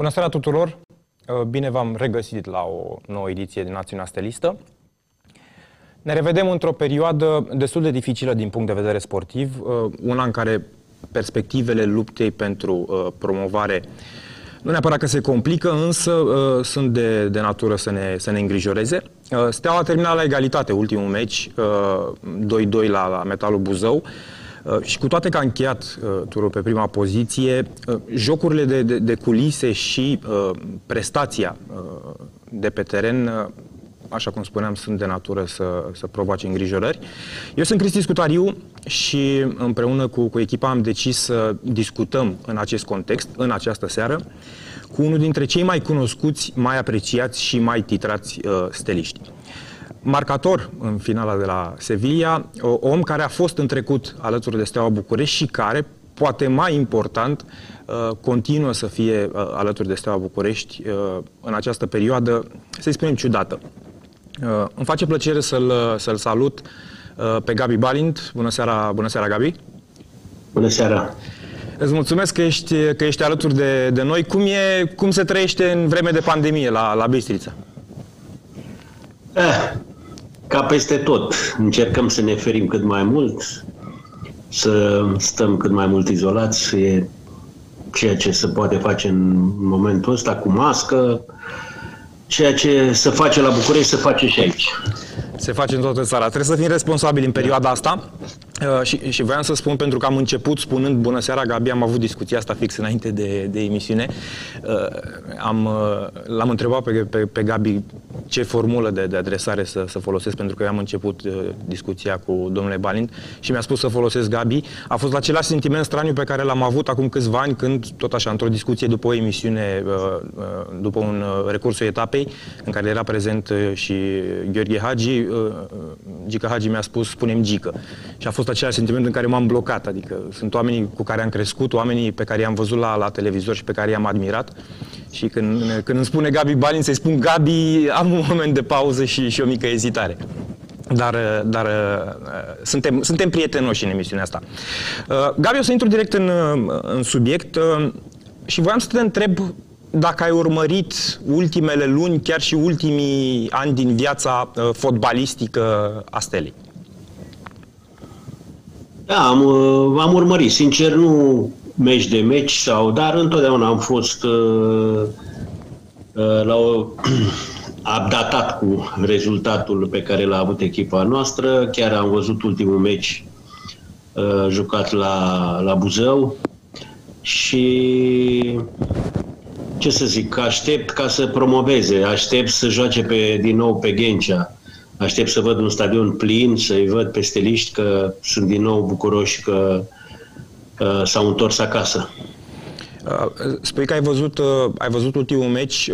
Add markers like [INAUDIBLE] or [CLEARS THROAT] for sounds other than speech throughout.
Bună seara tuturor! Uh, bine v-am regăsit la o nouă ediție din Națiunea Stelistă. Ne revedem într-o perioadă destul de dificilă din punct de vedere sportiv, uh, una în care perspectivele luptei pentru uh, promovare nu neapărat că se complică, însă sunt de, de natură să ne, să ne îngrijoreze. Steaua a terminat la egalitate ultimul meci, 2-2 la, la Metalul Buzău. Uh, și cu toate că a încheiat uh, turul pe prima poziție, uh, jocurile de, de, de culise și prestația de pe teren așa cum spuneam, sunt de natură să, să provoace îngrijorări. Eu sunt Cristi Scutariu și împreună cu, cu echipa am decis să discutăm în acest context, în această seară, cu unul dintre cei mai cunoscuți, mai apreciați și mai titrați uh, steliști marcator în finala de la Sevilla, om care a fost în trecut alături de Steaua București și care, poate mai important, uh, continuă să fie uh, alături de Steaua București uh, în această perioadă, să-i spunem, ciudată. Îmi face plăcere să-l, să-l salut pe Gabi Balint. Bună seara, bună seara Gabi! Bună seara! Îți mulțumesc că ești, că ești alături de, de noi. Cum, e, cum se trăiește în vreme de pandemie la, la Bistrița? Eh, ca peste tot, încercăm să ne ferim cât mai mult, să stăm cât mai mult izolați, e ceea ce se poate face în momentul ăsta, cu mască, ceea ce se face la București, se face și aici. Se face în toată țara. Trebuie să fim responsabili în perioada asta uh, și, și voiam să spun, pentru că am început spunând bună seara, Gabi, am avut discuția asta fix înainte de, de emisiune. Uh, am, uh, l-am întrebat pe, pe, pe Gabi ce formulă de, de adresare să, să folosesc, pentru că eu am început uh, discuția cu domnule Balint și mi-a spus să folosesc Gabi. A fost același sentiment straniu pe care l-am avut acum câțiva ani, când, tot așa, într-o discuție după o emisiune, uh, uh, după un uh, recursul etapei, în care era prezent uh, și Gheorghe Hagi, uh, uh, Gica Hagi mi-a spus, spunem Gică. Și a fost același sentiment în care m-am blocat, adică sunt oamenii cu care am crescut, oamenii pe care i-am văzut la, la televizor și pe care i-am admirat și când, când îmi spune Gabi Balin să-i spun Gabi, am un moment de pauză și, și o mică ezitare. Dar, dar suntem, suntem prietenoși în emisiunea asta. Uh, Gabi, o să intru direct în, în subiect uh, și voiam să te întreb dacă ai urmărit ultimele luni, chiar și ultimii ani din viața uh, fotbalistică a Stelei. Da, am, am urmărit. Sincer, nu meci de meci, sau, dar întotdeauna am fost uh, uh, la o, [CLEARS THROAT] abdatat cu rezultatul pe care l-a avut echipa noastră. Chiar am văzut ultimul meci uh, jucat la, la Buzău și ce să zic, aștept ca să promoveze, aștept să joace pe, din nou pe Ghencea, aștept să văd un stadion plin, să-i văd pe steliști că sunt din nou bucuroși că uh, Uh, s-au întors acasă. Uh, spui că ai văzut, uh, ai văzut ultimul meci.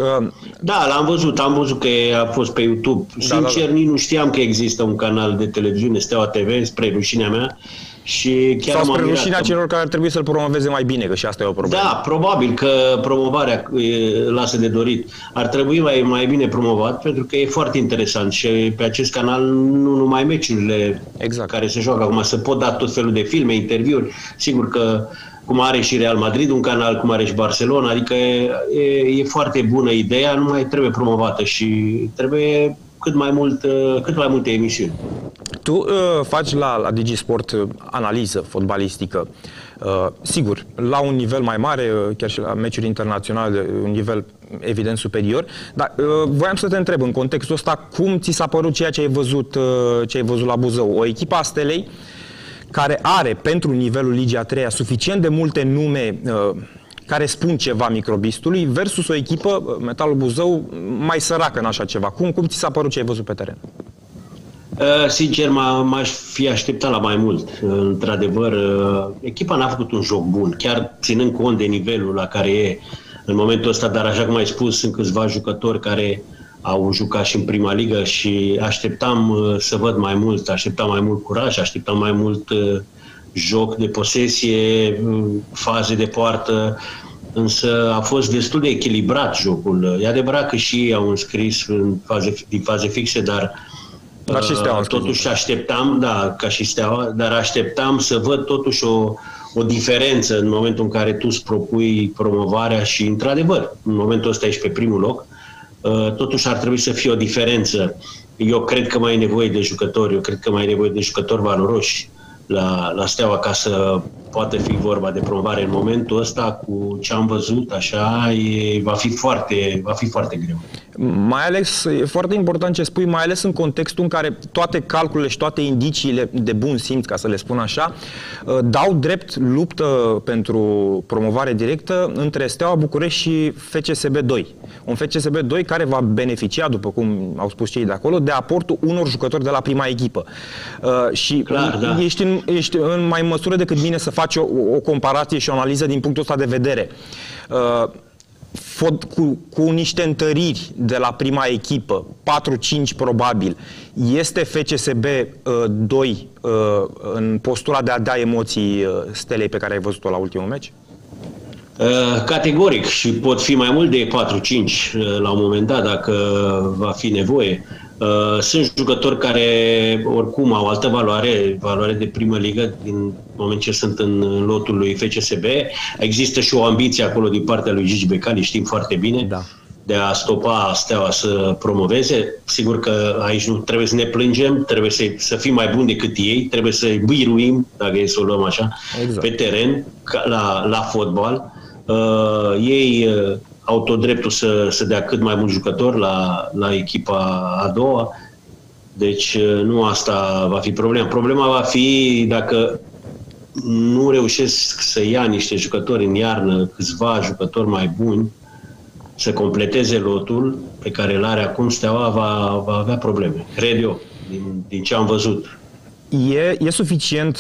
Da, l-am văzut. Am văzut că a fost pe YouTube. Da, Sincer, da, da. nici nu știam că există un canal de televiziune, Steaua TV, spre rușinea mea. Și chiar Sau spre rușinea celor care ar trebui să-l promoveze mai bine, că și asta e o problemă. Da, probabil că promovarea lasă de dorit. Ar trebui mai, mai bine promovat, pentru că e foarte interesant și pe acest canal nu numai meciurile exact. care se joacă acum, se pot da tot felul de filme, interviuri. Sigur că cum are și Real Madrid un canal, cum are și Barcelona, adică e, e, e foarte bună ideea, numai trebuie promovată și trebuie cât mai, mult, cât mai multe emisiuni. Tu uh, faci la, la Digisport uh, analiză fotbalistică. Uh, sigur, la un nivel mai mare, uh, chiar și la meciuri internaționale, de un nivel evident superior, dar uh, voiam să te întreb în contextul ăsta, cum ți s-a părut ceea ce ai văzut, uh, ce ai văzut la Buzău? O echipă a Stelei care are pentru nivelul Ligii a treia suficient de multe nume uh, care spun ceva microbistului versus o echipă, uh, Metalul Buzău, mai săracă în așa ceva. Cum, cum ți s-a părut ce ai văzut pe teren? Uh, sincer, m-aș fi așteptat la mai mult. Uh, într-adevăr, uh, echipa n-a făcut un joc bun, chiar ținând cont de nivelul la care e în momentul ăsta, dar așa cum ai spus, sunt câțiva jucători care au jucat și în prima ligă și așteptam să văd mai mult, așteptam mai mult curaj, așteptam mai mult joc de posesie, faze de poartă, însă a fost destul de echilibrat jocul. E adevărat că și ei au înscris în faze, din faze fixe, dar dar și steaua, uh, totuși așteptam, da, ca și steaua, dar așteptam să văd totuși o, o diferență în momentul în care tu îți propui promovarea și, într-adevăr, în momentul ăsta ești pe primul loc, uh, totuși ar trebui să fie o diferență. Eu cred că mai e nevoie de jucători, eu cred că mai e nevoie de jucători valoroși la, la Steaua ca să poată fi vorba de promovare în momentul ăsta cu ce am văzut, așa, e, va, fi foarte, va fi foarte greu. Mai ales, e foarte important ce spui, mai ales în contextul în care toate calculele și toate indiciile de bun simț, ca să le spun așa, uh, dau drept luptă pentru promovare directă între Steaua București și FCSB 2. Un FCSB 2 care va beneficia, după cum au spus cei de acolo, de aportul unor jucători de la prima echipă. Uh, și Clar, da. ești, în, ești în mai măsură decât mine să faci o, o comparație și o analiză din punctul ăsta de vedere. Uh, cu, cu niște întăriri de la prima echipă, 4-5 probabil, este FCSB uh, 2 uh, în postura de a da emoții uh, stelei pe care ai văzut-o la ultimul meci? Uh, categoric și pot fi mai mult de 4-5 uh, la un moment dat dacă va fi nevoie. Uh, sunt jucători care oricum au altă valoare, valoare de primă ligă din moment ce sunt în lotul lui FCSB. Există și o ambiție acolo din partea lui Gigi Becali, știm foarte bine. Da de a stopa Steaua să promoveze. Sigur că aici nu trebuie să ne plângem, trebuie să, să fim mai buni decât ei, trebuie să-i biruim, dacă e să o luăm așa, exact. pe teren, la, la fotbal. Uh, ei uh, au tot dreptul să, să dea cât mai mulți jucători la, la echipa a doua. Deci uh, nu asta va fi problema. Problema va fi dacă nu reușesc să ia niște jucători în iarnă, câțiva jucători mai buni, să completeze lotul pe care îl are acum, Steaua va, va avea probleme. Cred eu, din, din ce am văzut. E, e suficient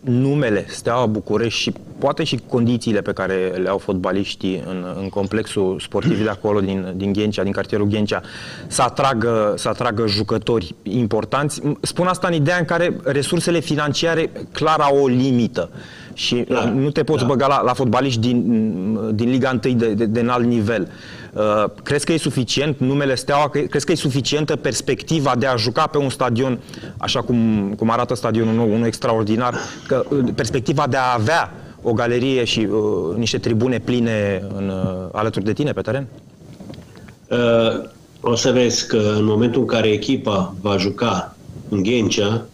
numele Steaua București și poate și condițiile pe care le au fotbaliștii în, în complexul sportiv de acolo, din, din Ghencea, din cartierul Ghencea, să atragă, să atragă jucători importanți. Spun asta în ideea în care resursele financiare clar au o limită și da, nu te poți da. băga la, la fotbaliști din, din Liga 1 de, de, de înalt nivel. Uh, crezi că e suficient numele Steaua? Crezi că e suficientă perspectiva de a juca pe un stadion așa cum, cum arată stadionul nou, unul extraordinar, că, uh, perspectiva de a avea o galerie și uh, niște tribune pline în, uh, alături de tine pe teren? Uh, o să vezi că în momentul în care echipa va juca în Ghencea,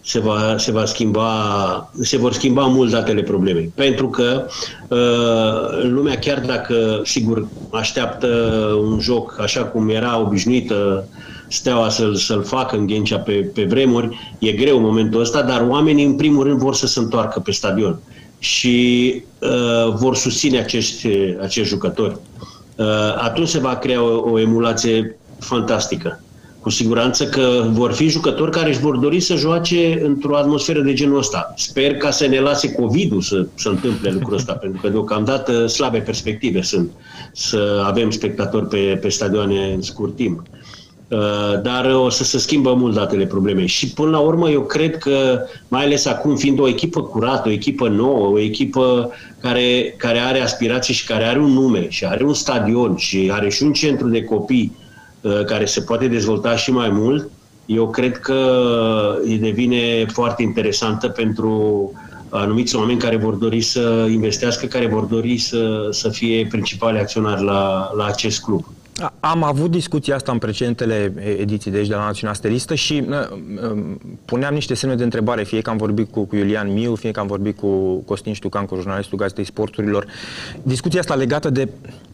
se, va, se, va schimba, se vor schimba mult datele problemei. Pentru că uh, lumea, chiar dacă, sigur, așteaptă un joc așa cum era obișnuită Steaua să-l, să-l facă în Ghencea pe, pe vremuri, e greu în momentul ăsta, dar oamenii, în primul rând, vor să se întoarcă pe stadion și uh, vor susține acești, acești jucători. Uh, atunci se va crea o, o emulație fantastică. Cu siguranță că vor fi jucători care își vor dori să joace într-o atmosferă de genul ăsta. Sper ca să ne lase COVID-ul să, să întâmple lucrul ăsta, [LAUGHS] pentru că deocamdată slabe perspective sunt să avem spectatori pe, pe stadioane în scurt timp. Uh, dar o să se schimbă mult datele problemei. Și până la urmă eu cred că, mai ales acum fiind o echipă curată, o echipă nouă, o echipă care, care are aspirații și care are un nume și are un stadion și are și un centru de copii uh, care se poate dezvolta și mai mult, eu cred că devine foarte interesantă pentru anumiți oameni care vor dori să investească, care vor dori să, să fie principali acționari la, la acest club. Am avut discuția asta în precedentele ediții de aici de la Națiunea Stelistă și uh, puneam niște semne de întrebare, fie că am vorbit cu, cu Iulian Miu, fie că am vorbit cu Costin Ștucan, cu jurnalistul Gazetei Sporturilor. Discuția asta legată de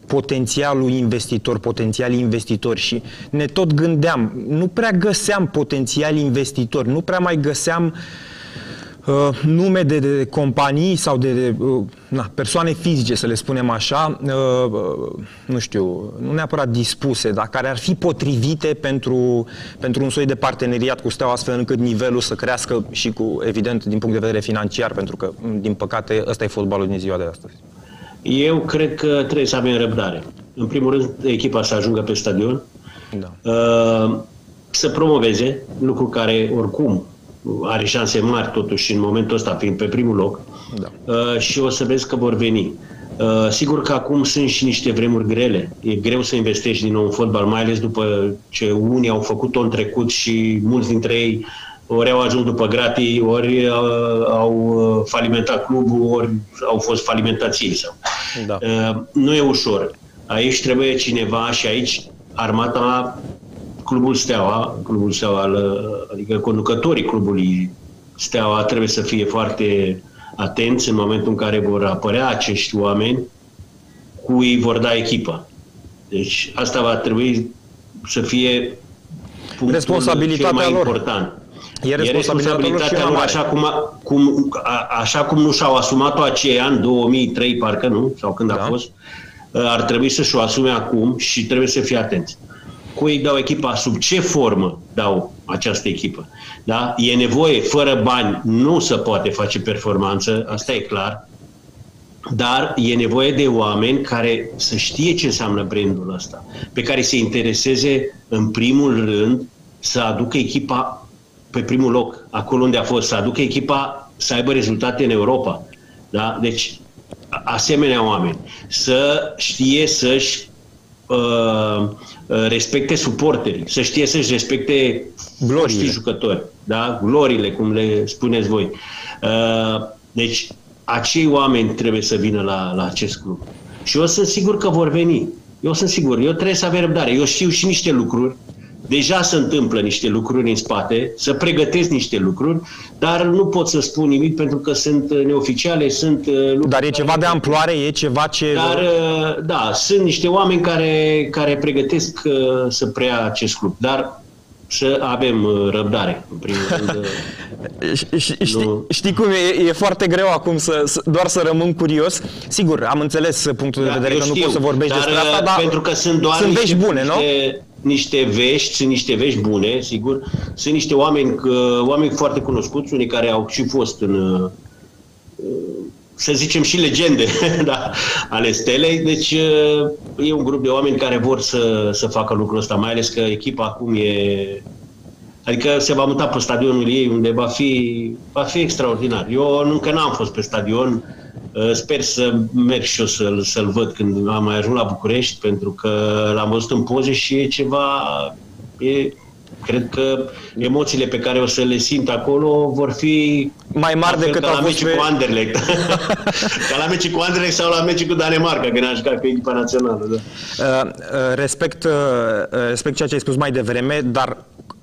potențialul investitor, potențial investitori și ne tot gândeam, nu prea găseam potențial investitori, nu prea mai găseam uh, Uh, nume de, de companii sau de, de uh, na, persoane fizice, să le spunem așa, uh, uh, nu știu, nu neapărat dispuse, dar care ar fi potrivite pentru, pentru un soi de parteneriat cu Steaua, astfel încât nivelul să crească și cu, evident, din punct de vedere financiar, pentru că, din păcate, ăsta e fotbalul din ziua de astăzi. Eu cred că trebuie să avem răbdare. În primul rând, echipa să ajungă pe stadion, da. uh, să promoveze, lucru care, oricum, are șanse mari totuși în momentul ăsta, fiind pe primul loc da. uh, și o să vezi că vor veni. Uh, sigur că acum sunt și niște vremuri grele. E greu să investești din nou în fotbal, mai ales după ce unii au făcut-o în trecut și mulți dintre ei ori au ajuns după gratii, ori uh, au uh, falimentat clubul, ori au fost falimentați ei. Sau. Da. Uh, nu e ușor. Aici trebuie cineva și aici armata, clubul Steaua, clubul Steaua, adică conducătorii clubului Steaua trebuie să fie foarte atenți în momentul în care vor apărea acești oameni cui vor da echipa. Deci asta va trebui să fie responsabilitatea cel mai lor. important. E responsabilitatea, lor, lor așa, cum, cum, a, așa cum nu și-au asumat-o acei ani, 2003 parcă nu, sau când da. a fost, ar trebui să și-o asume acum și trebuie să fie atenți. Cui dau echipa, sub ce formă dau această echipă. Da? E nevoie, fără bani nu se poate face performanță, asta e clar, dar e nevoie de oameni care să știe ce înseamnă brandul ăsta, pe care se intereseze în primul rând să aducă echipa pe primul loc, acolo unde a fost, să aducă echipa să aibă rezultate în Europa. Da? Deci, asemenea oameni, să știe să-și uh, respecte suporterii, să știe să-și respecte glorile. jucători, da? glorile, cum le spuneți voi. Uh, deci, acei oameni trebuie să vină la, la acest club. Și eu sunt sigur că vor veni. Eu sunt sigur. Eu trebuie să avem răbdare. Eu știu și niște lucruri. Deja se întâmplă niște lucruri în spate, să pregătesc niște lucruri, dar nu pot să spun nimic pentru că sunt neoficiale, sunt uh, lucruri... Dar e ceva de amploare, e ceva ce... Dar, uh, da, sunt niște oameni care, care pregătesc uh, să preia acest club. Dar să avem uh, răbdare, în primul rând. [LAUGHS] știi, nu... știi cum e, e foarte greu acum să, să, doar să rămân curios. Sigur, am înțeles punctul da, de vedere că știu, nu poți să vorbești dar, despre asta, uh, dar pentru că sunt doar sunt vești bune, niște, nu? niște vești, sunt niște vești bune, sigur. Sunt niște oameni, oameni foarte cunoscuți, unii care au și fost în uh, să zicem, și legende [LAUGHS] da, ale stelei. Deci e un grup de oameni care vor să, să facă lucrul ăsta, mai ales că echipa acum e... Adică se va muta pe stadionul ei, unde va fi, va fi extraordinar. Eu încă n-am fost pe stadion, sper să merg și eu să-l, să-l văd când am mai ajuns la București, pentru că l-am văzut în poze și e ceva... E, Cred că emoțiile pe care o să le simt acolo vor fi mai mari decât ca la meci pe... cu Anderlecht. [LAUGHS] ca la meci cu Anderlecht sau la meci cu Danemarca, când aș jucat pe echipa națională. Da. Uh, uh, respect, uh, respect ceea ce ai spus mai devreme, dar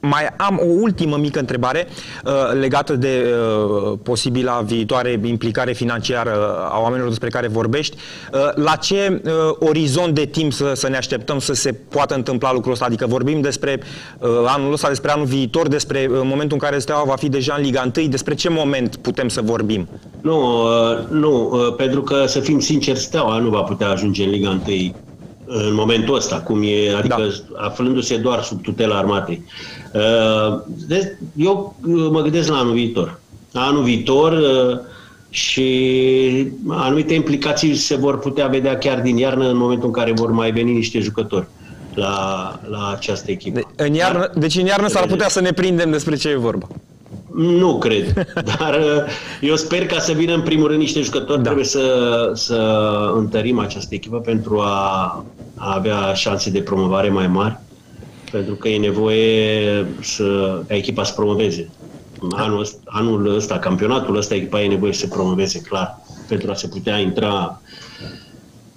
mai am o ultimă mică întrebare uh, legată de uh, posibila viitoare implicare financiară a oamenilor despre care vorbești. Uh, la ce uh, orizont de timp să, să ne așteptăm să se poată întâmpla lucrul ăsta? Adică vorbim despre uh, anul ăsta, despre anul viitor, despre uh, momentul în care Steaua va fi deja în Liga 1, despre ce moment putem să vorbim? Nu, uh, nu uh, pentru că să fim sinceri, Steaua nu va putea ajunge în Liga 1 în momentul ăsta, cum e, adică da. aflându-se doar sub tutela armatei. Uh, deci, eu uh, mă gândesc la anul viitor. Anul viitor uh, și anumite implicații se vor putea vedea chiar din iarnă în momentul în care vor mai veni niște jucători la, la această echipă. De, în iarnă, Dar, deci în iarnă s-ar putea să ne prindem despre ce e vorba. Nu cred, [LAUGHS] dar eu sper ca să vină în primul rând niște jucători. Da. Trebuie să, să întărim această echipă pentru a, a avea șanse de promovare mai mari pentru că e nevoie să, ca echipa să promoveze. Anul ăsta, anul ăsta, campionatul ăsta, echipa e nevoie să promoveze, clar, pentru a se putea intra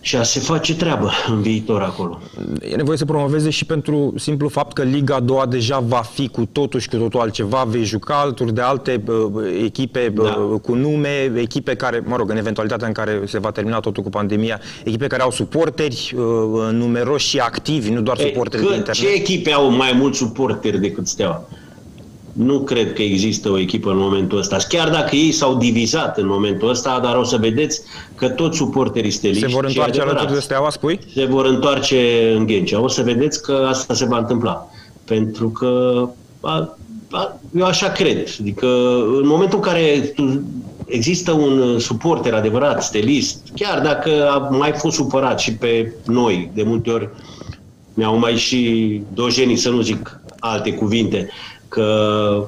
și a se face treabă în viitor acolo. E nevoie să promoveze și pentru simplu fapt că Liga a doua deja va fi cu totul și cu totul altceva, vei juca alături de alte uh, echipe da. uh, cu nume, echipe care, mă rog, în eventualitatea în care se va termina totul cu pandemia, echipe care au suporteri uh, numeroși și activi, nu doar suporteri de internet. Ce echipe au mai mulți suporteri decât Steaua? Nu cred că există o echipă în momentul ăsta. Chiar dacă ei s-au divizat în momentul ăsta, dar o să vedeți că toți suporterii steliști... Se vor întoarce alături de Steaua, spui? Se vor întoarce în Ghencea. O să vedeți că asta se va întâmpla. Pentru că a, a, eu așa cred. Adică în momentul în care există un suporter adevărat, stelist, chiar dacă a mai fost supărat și pe noi, de multe ori mi-au mai și dojenii, să nu zic alte cuvinte, că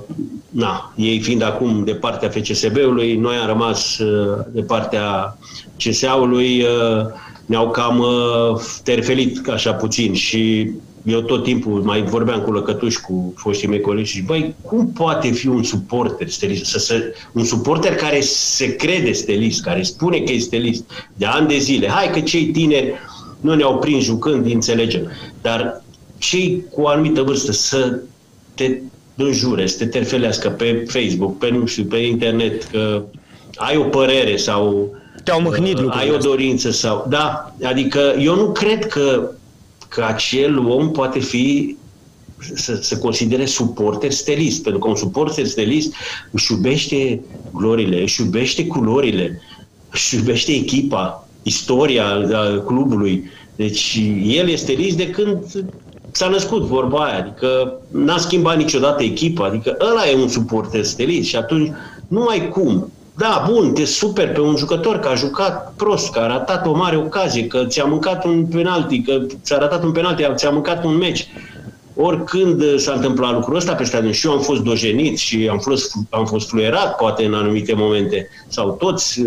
na, ei fiind acum de partea FCSB-ului, noi am rămas uh, de partea CSA-ului, uh, ne-au cam uh, terfelit așa puțin. Și eu tot timpul mai vorbeam cu lăcătuși, cu foștii mei colegi și băi, cum poate fi un suporter stelist, să, să, un suporter care se crede stelist, care spune că e stelist de ani de zile, hai că cei tineri nu ne-au prins jucând, înțelegem, dar cei cu o anumită vârstă să te înjure, să te terfelească pe Facebook, pe nu știu, pe internet, că ai o părere sau te-au mâhnit uh, ai o dorință sau... Da, adică eu nu cred că că acel om poate fi să se considere suporter stelist, pentru că un suporter stelist își iubește glorile, își iubește culorile, își iubește echipa, istoria clubului. Deci el este stelist de când s-a născut vorba aia, adică n-a schimbat niciodată echipa, adică ăla e un suporter stelist și atunci nu ai cum da, bun, te super pe un jucător că a jucat prost, că a ratat o mare ocazie, că ți-a mâncat un penalti, că ți-a ratat un penalti, ți-a mâncat un meci. Oricând s-a întâmplat lucrul ăsta pe stadion și eu am fost dojenit și am fost, am fost fluierat poate în anumite momente, sau toți,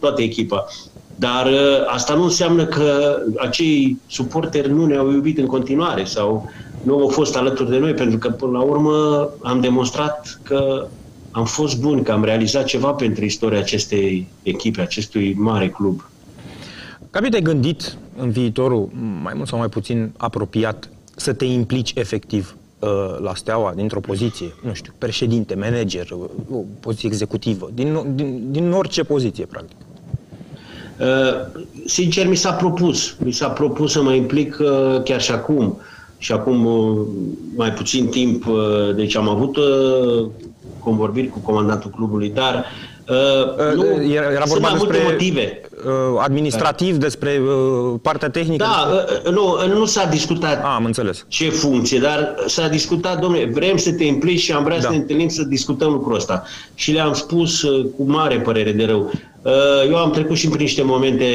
toată echipa. Dar asta nu înseamnă că acei suporteri nu ne-au iubit în continuare sau nu au fost alături de noi, pentru că până la urmă am demonstrat că am fost bun, că am realizat ceva pentru istoria acestei echipe, acestui mare club. Gabi, te-ai gândit în viitorul, mai mult sau mai puțin apropiat, să te implici efectiv uh, la Steaua, dintr-o poziție, nu știu, președinte, manager, uh, o poziție executivă, din, din, din orice poziție, practic? Uh, sincer, mi s-a propus. Mi s-a propus să mă implic uh, chiar și acum. Și acum uh, mai puțin timp, uh, deci am avut uh, convorbiri cu comandantul clubului, dar uh, nu, era vorba despre motive. Uh, administrativ, despre uh, partea tehnică? Da, despre... uh, nu, nu s-a discutat ah, am înțeles. ce funcție, dar s-a discutat, domnule, vrem să te implici și am vrea da. să ne întâlnim să discutăm lucrul ăsta. Și le-am spus uh, cu mare părere de rău. Uh, eu am trecut și prin niște momente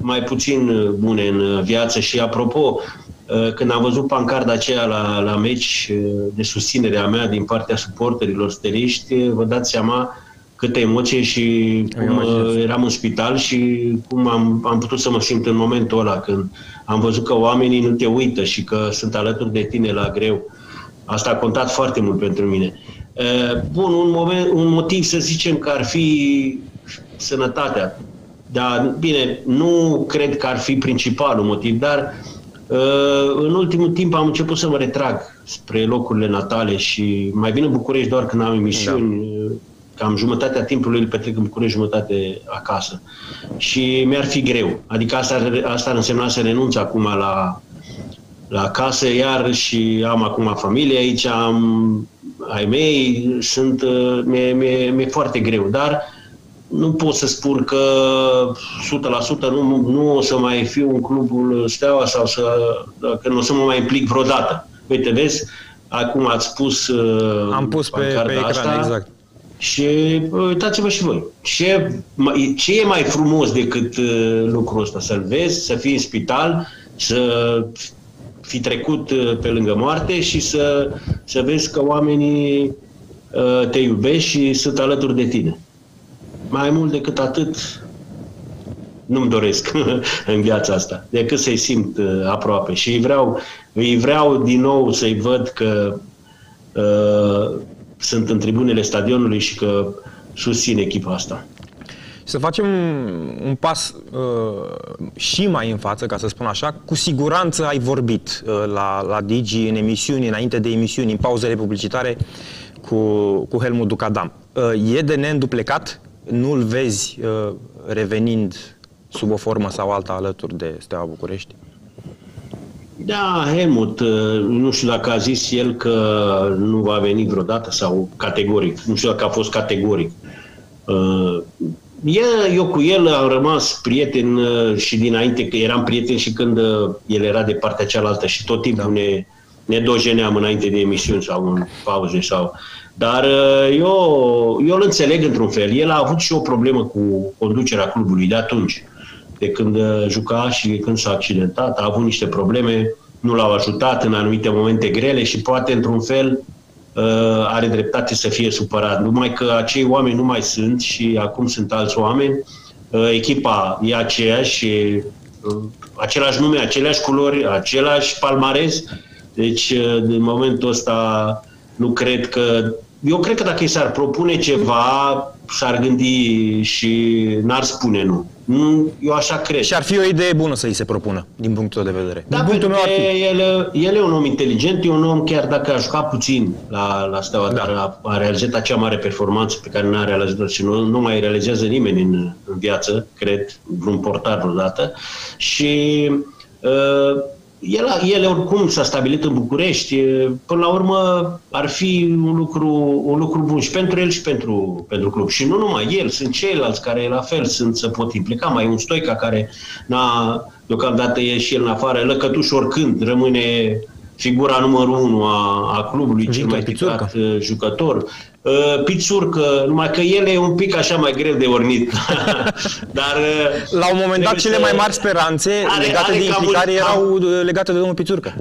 mai puțin bune în viață și apropo, Uh, când am văzut pancarda aceea la, la meci uh, de susținere a mea din partea suporterilor steliști, uh, vă dați seama câte emoție și cum eram în spital și cum am, am putut să mă simt în momentul ăla când am văzut că oamenii nu te uită și că sunt alături de tine la greu. Asta a contat foarte mult pentru mine. Bun, un, moment, un motiv să zicem că ar fi sănătatea. Dar, bine, nu cred că ar fi principalul motiv, dar Uh, în ultimul timp am început să mă retrag spre locurile natale și mai vin în București doar când am emisiuni. Da. Cam jumătatea timpului îl petrec în București, jumătate acasă. Și mi-ar fi greu. Adică asta, asta ar însemna să renunț acum la, la casă, iar și am acum familie aici, am ai mei, sunt, uh, mi-e, mi-e, mi-e foarte greu. Dar uh, nu pot să spun că 100% nu, nu o să mai fiu în clubul Steaua sau să, că nu o să mă mai implic vreodată. Uite, vezi, acum ați spus uh, Am pus pe, pe ecran, asta, exact. Și uitați-vă și voi. Ce, ce e mai frumos decât uh, lucrul ăsta? Să-l vezi, să fii în spital, să fi trecut uh, pe lângă moarte și să, să vezi că oamenii te iubesc și sunt alături de tine. Mai mult decât atât, nu-mi doresc [LAUGHS] în viața asta, decât să-i simt uh, aproape. Și îi vreau, îi vreau din nou să-i văd că uh, sunt în tribunele stadionului și că susțin echipa asta. Să facem un pas uh, și mai în față, ca să spun așa. Cu siguranță ai vorbit uh, la, la Digi în emisiuni, înainte de emisiuni, în pauzele publicitare cu, cu Helmut Ducadam. Uh, e de neînduplecat nu-l vezi uh, revenind sub o formă sau alta alături de Steaua București? Da, Helmut, uh, nu știu dacă a zis el că nu va veni vreodată sau categoric. Nu știu dacă a fost categoric. Uh, eu cu el am rămas prieten uh, și dinainte, că eram prieten și când el era de partea cealaltă și tot timpul da. ne, ne dojeneam înainte de emisiuni sau în pauze sau dar uh, eu, eu îl înțeleg într-un fel. El a avut și o problemă cu conducerea clubului de atunci, de când uh, juca și când s-a accidentat. A avut niște probleme, nu l-au ajutat în anumite momente grele și poate într-un fel uh, are dreptate să fie supărat. Numai că acei oameni nu mai sunt și acum sunt alți oameni. Echipa e aceeași și același nume, aceleași culori, același palmares. Deci, în momentul ăsta, nu cred că... Eu cred că dacă i s-ar propune ceva, s-ar gândi și n-ar spune nu. Nu, eu așa cred. Și ar fi o idee bună să îi se propună, din punctul de vedere. Da, din punctul meu ar fi. El, el e un om inteligent, e un om chiar dacă aș jucat puțin la, la Steaua, da. dar a, a realizat acea mare performanță pe care n-a realizat-o și nu, nu mai realizează nimeni în, în viață, cred, vreun portar vreodată. Și uh, el, el oricum s-a stabilit în București. Până la urmă ar fi un lucru, un lucru bun și pentru el și pentru, pentru club. Și nu numai el, sunt ceilalți care la fel sunt, să pot implica. Mai e un Stoica care n-a, deocamdată e și el în afară. Lăcătuș oricând rămâne figura numărul unu a, a clubului, Victor cel mai tipat uh, jucător. Uh, Pițurcă, numai că el e un pic așa mai greu de ornit. [LAUGHS] Dar uh, La un moment dat cele să... mai mari speranțe are, legate are de implicare erau uh, legate de domnul Pițurcă.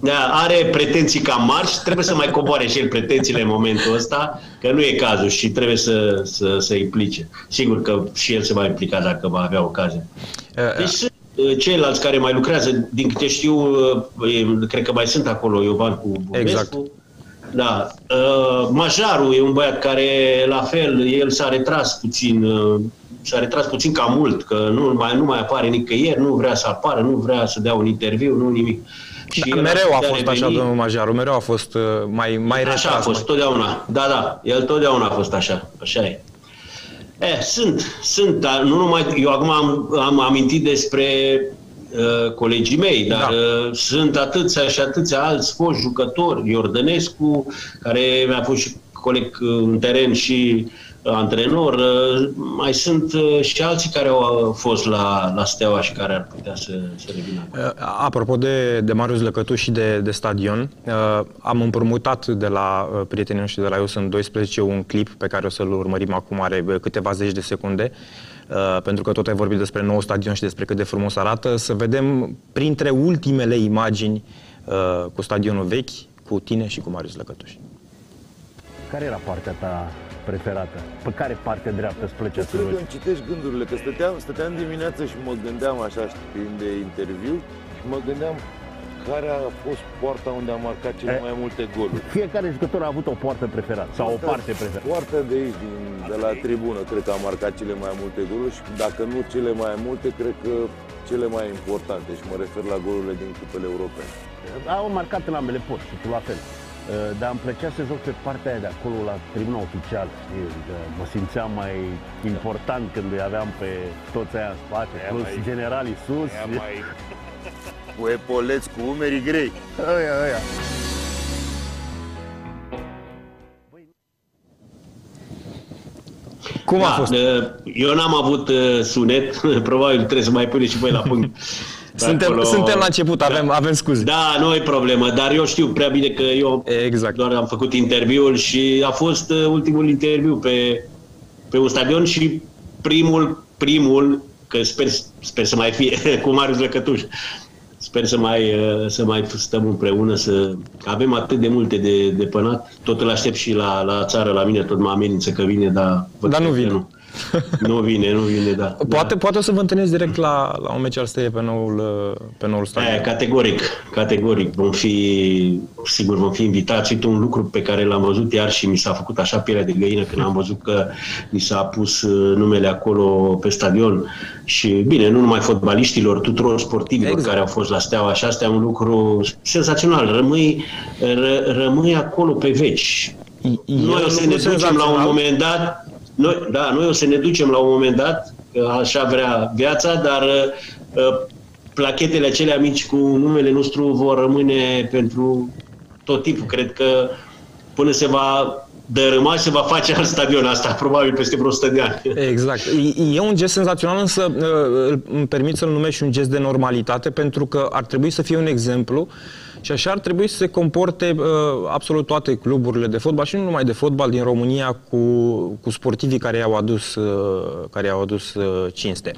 Da, are pretenții cam mari și trebuie să mai coboare și el pretențiile în momentul ăsta, că nu e cazul și trebuie să, să, să implice. Sigur că și el se va implica dacă va avea ocazie. Deci ceilalți care mai lucrează, din câte știu, cred că mai sunt acolo Iovan cu Bubescu. Exact. Da. Uh, Majaru e un băiat care, la fel, el s-a retras puțin, uh, s-a retras puțin cam mult, că nu mai, nu mai apare nicăieri, nu vrea să apară, nu vrea să dea un interviu, nu nimic. Și da, mereu a fost reveni. așa, domnul Majaru, mereu a fost uh, mai, mai retras. Așa a fost, mai... totdeauna. Da, da, el totdeauna a fost așa, așa e. Eh, sunt, sunt, dar nu numai, eu acum am, am amintit despre Uh, colegii mei, dar da. Uh, sunt atâția și atâția alți foști jucători, Iordănescu, care mi-a fost și coleg în teren și antrenor, uh, mai sunt și alții care au fost la, la Steaua și care ar putea să, să revină. Apropo de, de Marius Lăcătuș și de, de stadion, am împrumutat de la prietenii noștri de la Eu sunt 12 un clip pe care o să-l urmărim acum, are câteva zeci de secunde, Uh, pentru că tot ai vorbit despre nou stadion și despre cât de frumos arată, să vedem printre ultimele imagini uh, cu stadionul vechi, cu tine și cu Marius Lăcătuș. Care era partea ta preferată? Pe care parte dreaptă îți plăcea să Cred că îmi citești gândurile, că stăteam, stăteam dimineața și mă gândeam așa, știi, de interviu și mă gândeam care a fost poarta unde a marcat cele mai multe goluri? Fiecare jucător a avut o poartă preferată sau o parte preferată. Poarta de aici, din, de la tribună, cred că a marcat cele mai multe goluri și dacă nu cele mai multe, cred că cele mai importante și mă refer la golurile din cupele europene. Au marcat în ambele poți și tu la fel. Dar îmi plăcea să joc pe partea aia de acolo, la tribuna oficială, știi? Mă simțeam mai important când îi aveam pe toți aia în spate, plus mai, generalii sus. Mai, [LAUGHS] cu epoleți, cu umerii grei. Aia, aia. Cum da, a fost? Eu n-am avut uh, sunet, [LAUGHS] probabil trebuie să mai puneți și voi la punct. [LAUGHS] suntem, acolo... suntem la început, avem, da. avem scuze. Da, nu e problemă, dar eu știu prea bine că eu exact. doar am făcut interviul și a fost uh, ultimul interviu pe, pe un stadion și primul, primul, că sper, sper să mai fie, [LAUGHS] cu Marius Lăcătuș. Sper să mai, uh, să mai stăm împreună, să avem atât de multe de, de pănat. Tot îl aștept și la, la țară, la mine, tot mă amenință că vine, dar... Dar nu vine. Nu. [LAUGHS] nu vine, nu vine, da. Poate, da. poate o să vă întâlniți direct la, la un meci al Steie pe noul, pe noul stadion. Aia, categoric, categoric. Vom fi, sigur, vom fi invitați. Uite un lucru pe care l-am văzut iar și mi s-a făcut așa pielea de găină când am văzut că mi s-a pus uh, numele acolo pe stadion. Și bine, nu numai fotbaliștilor, tuturor sportivilor exact. care au fost la Steaua și asta e un lucru senzațional. Rămâi, ră, rămâi acolo pe veci. Noi o să ne ducem la un moment dat noi, da, noi o să ne ducem la un moment dat, așa vrea viața, dar uh, plachetele acelea mici cu numele nostru vor rămâne pentru tot timpul. Cred că până se va dărâma și se va face alt stadion asta, [LAUGHS] probabil peste vreo 100 de ani. Exact. E un gest senzațional, însă uh, îmi permit să-l numesc și un gest de normalitate, pentru că ar trebui să fie un exemplu și așa ar trebui să se comporte uh, absolut toate cluburile de fotbal și nu numai de fotbal din România cu, cu sportivii care i-au adus, uh, care i-au adus uh, cinste.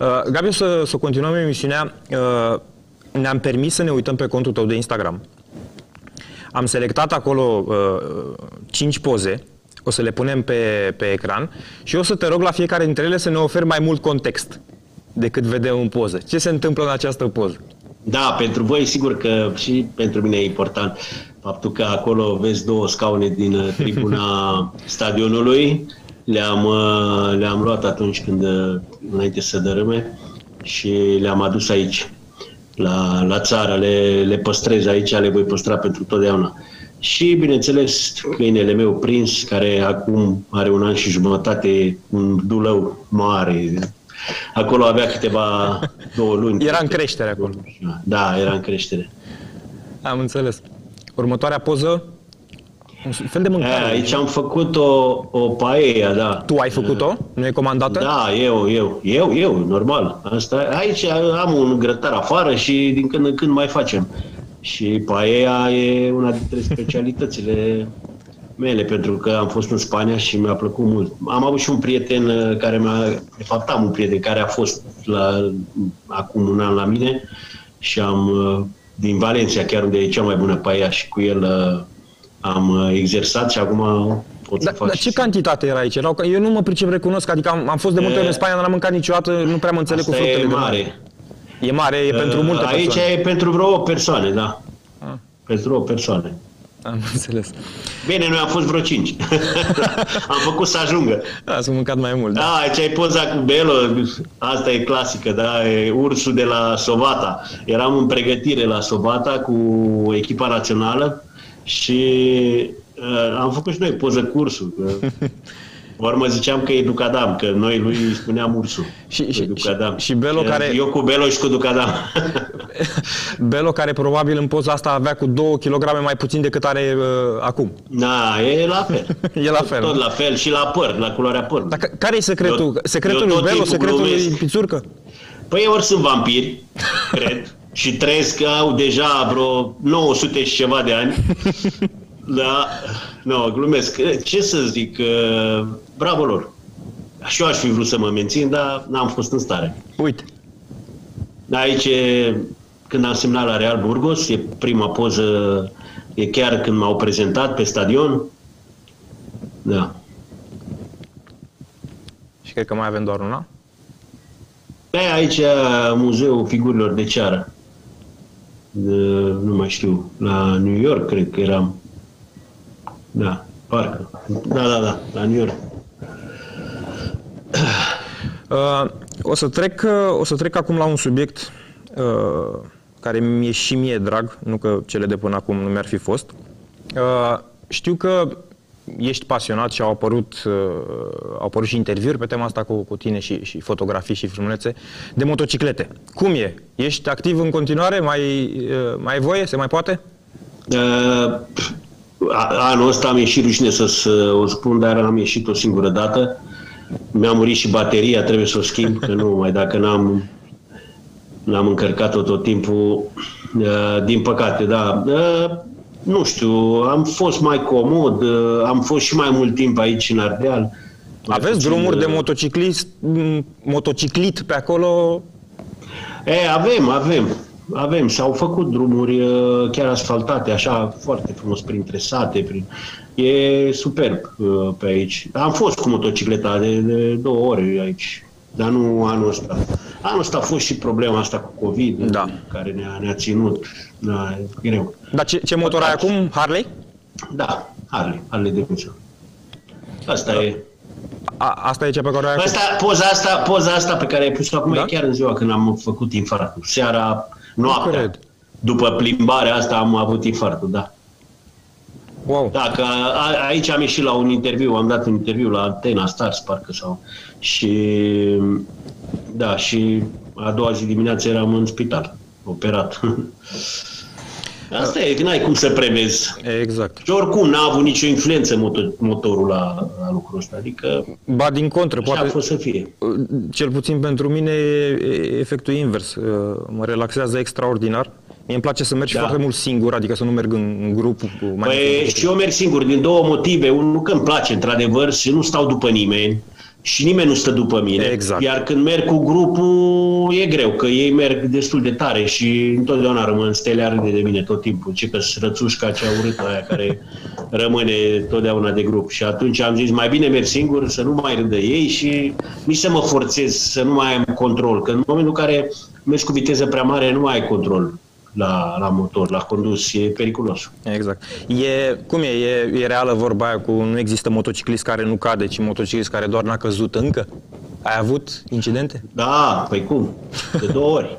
Uh, Gabi, să, să continuăm emisiunea. Uh, ne-am permis să ne uităm pe contul tău de Instagram. Am selectat acolo uh, 5 poze, o să le punem pe, pe ecran și o să te rog la fiecare dintre ele să ne oferi mai mult context. decât vedem în poză. Ce se întâmplă în această poză? Da, pentru voi sigur că și pentru mine e important faptul că acolo vezi două scaune din uh, tribuna [LAUGHS] stadionului. Le-am, uh, le-am luat atunci când, uh, înainte să dărâme și le-am adus aici, la, la țară. Le, le păstrez aici, le voi păstra pentru totdeauna. Și, bineînțeles, câinele meu prins, care acum are un an și jumătate, un dulău mare, acolo avea câteva două luni. Era în creștere acolo. Da, era în creștere. Am înțeles. Următoarea poză, un fel de mâncare. A, aici am făcut o, o paella, da. Tu ai făcut-o? Nu e comandată? Da, eu, eu, eu, eu, normal. Asta, aici am un grătar afară și din când în când mai facem. Și paella e una dintre specialitățile mele, pentru că am fost în Spania și mi-a plăcut mult. Am avut și un prieten uh, care mi-a, de fapt am un prieten care a fost la, acum un an la mine și am, uh, din Valencia, chiar unde e cea mai bună paella și cu el uh, am exersat și acum pot da, să fac Dar ce cantitate era aici? Eu nu mă pricep, recunosc, adică am, am fost de multe ori în Spania, dar n-am mâncat niciodată, nu prea mă înțeleg Asta cu fructele e de mare. mare. E mare, e pentru multe Aici persoane. e pentru vreo o persoană, da. Ah. Pentru o persoană. Am înțeles. Bine, noi am fost vreo cinci. [LAUGHS] am făcut să ajungă. Da, s-a mâncat mai mult. Da. Da, aici ai poza cu Belo, asta e clasică, da, e ursul de la Sovata. Eram în pregătire la Sovata cu echipa națională și uh, am făcut și noi poză cu ursul. Că, [LAUGHS] urmă ziceam că e Ducadam, că noi lui îi spuneam ursul. [LAUGHS] Și- Lui și- Ducadam. și- și Belo Și care- Eu cu Belo și cu Ducadam. [LAUGHS] [LAUGHS] Belo, care probabil în poza asta avea cu 2 kg mai puțin decât are uh, acum. Da, e la fel. E la fel. Tot la fel și la păr, la culoarea părului. Dar ca- care e secretul? Eu- secretul eu lui tot Belo, timpul secretul lui glumesc. Pițurcă? Păi ori sunt vampiri, cred, și trăiesc că au deja vreo 900 și ceva de ani. Da, nu, glumesc. Ce să zic, uh, bravo lor. Și eu aș fi vrut să mă mențin, dar n-am fost în stare. Uite. Aici, e- când am semnat la Real Burgos, e prima poză, e chiar când m-au prezentat pe stadion. Da. Și cred că mai avem doar una. E aici muzeul figurilor de ceară. De, nu mai știu, la New York cred că eram. Da, parcă. Da, da, da, la New York. Uh, o, să trec, uh, o să trec acum la un subiect uh, care mi-e și mie drag, nu că cele de până acum nu mi-ar fi fost. Uh, știu că ești pasionat și au apărut, uh, au apărut și interviuri pe tema asta cu, cu tine și, și fotografii și filmulețe de motociclete. Cum e? Ești activ în continuare? Mai, uh, mai ai voie? Se mai poate? Uh, a- anul ăsta am ieșit rușine să, să o spun, dar am ieșit o singură dată. Mi-a murit și bateria, trebuie să o schimb, că nu, mai dacă n-am, n-am încărcat-o tot timpul, uh, din păcate, da. Uh, nu știu, am fost mai comod, uh, am fost și mai mult timp aici în Ardeal. Mai Aveți puțin, drumuri de uh, motociclist, m, motociclit pe acolo? E, avem, avem. Avem, s-au făcut drumuri uh, chiar asfaltate, așa, foarte frumos, printre sate. Prin... E superb uh, pe aici. Am fost cu motocicleta de, de două ore aici, dar nu anul ăsta. Anul ăsta a fost și problema asta cu COVID, Da. care ne-a, ne-a ținut. Da, e greu. Dar ce, ce motor ai acum? Harley? Da, Harley, Harley Davidson. Asta e. A, asta e cea pe care o ai acum? Asta, poza, asta, poza asta pe care ai pus-o acum Da? e chiar în ziua când am făcut infarctul. Seara, noaptea. cred. După plimbarea asta am avut infarctul, da. Wow. Da, că a, aici am ieșit la un interviu, am dat un interviu la Antena Stars, parcă sau... Și... Da, și a doua zi dimineață eram în spital, operat. [LAUGHS] Asta e, că n-ai cum să prevezi. Exact. Și oricum n-a avut nicio influență motor, motorul la, la lucrul ăsta, adică Ba din contră, așa a poate, fost să fie. cel puțin pentru mine, e efectul invers. Uh, Mă relaxează extraordinar. Mie îmi place să merg și Da. foarte mult singur, adică să nu merg în, în grup. cu Mai Păi și eu merg singur din două motive. Unul că îmi place într-adevăr și nu stau după nimeni și nimeni nu stă după mine. Exact. Iar când merg cu grupul, e greu, că ei merg destul de tare și întotdeauna rămân stele râde de mine tot timpul. Ce că rățușca cea urâtă aia care rămâne totdeauna de grup. Și atunci am zis, mai bine merg singur, să nu mai râdă ei și nici să mă forțez să nu mai am control. Că în momentul în care mergi cu viteză prea mare, nu mai ai control la, la motor, la condus, e periculos. Exact. E, cum e, e, e reală vorba aia cu nu există motociclist care nu cade, ci motociclist care doar n-a căzut încă? Ai avut incidente? Da, păi cum? De două ori.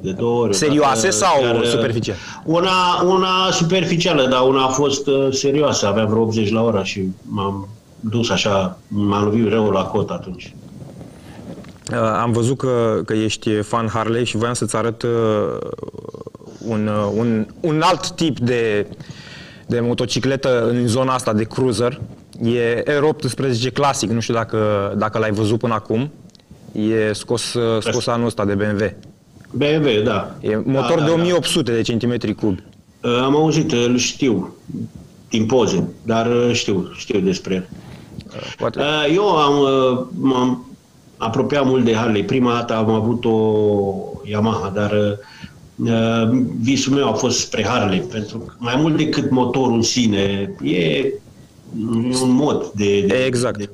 De două ori. Serioase Dacă sau chiar, superficiale? Una, una superficială, dar una a fost uh, serioasă. Aveam vreo 80 la oră și m-am dus așa, m-am lovit rău la cot atunci. Uh, am văzut că, că ești fan Harley și voiam să-ți arăt uh, un, uh, un, un alt tip de, de motocicletă în zona asta de cruiser. E R18 clasic, nu știu dacă, dacă l-ai văzut până acum. E scos, uh, scos anul ăsta de BMW. BMW, da. E motor da, de da, 1800 de centimetri cubi. Da. Am auzit, îl știu din poze, dar uh, știu, știu despre el. Poate. Uh, Eu am, uh, m-am apropiat mult de Harley. Prima dată am avut o Yamaha, dar uh, visul meu a fost spre Harley, pentru că mai mult decât motorul în sine, e un mod de, de, Exact. de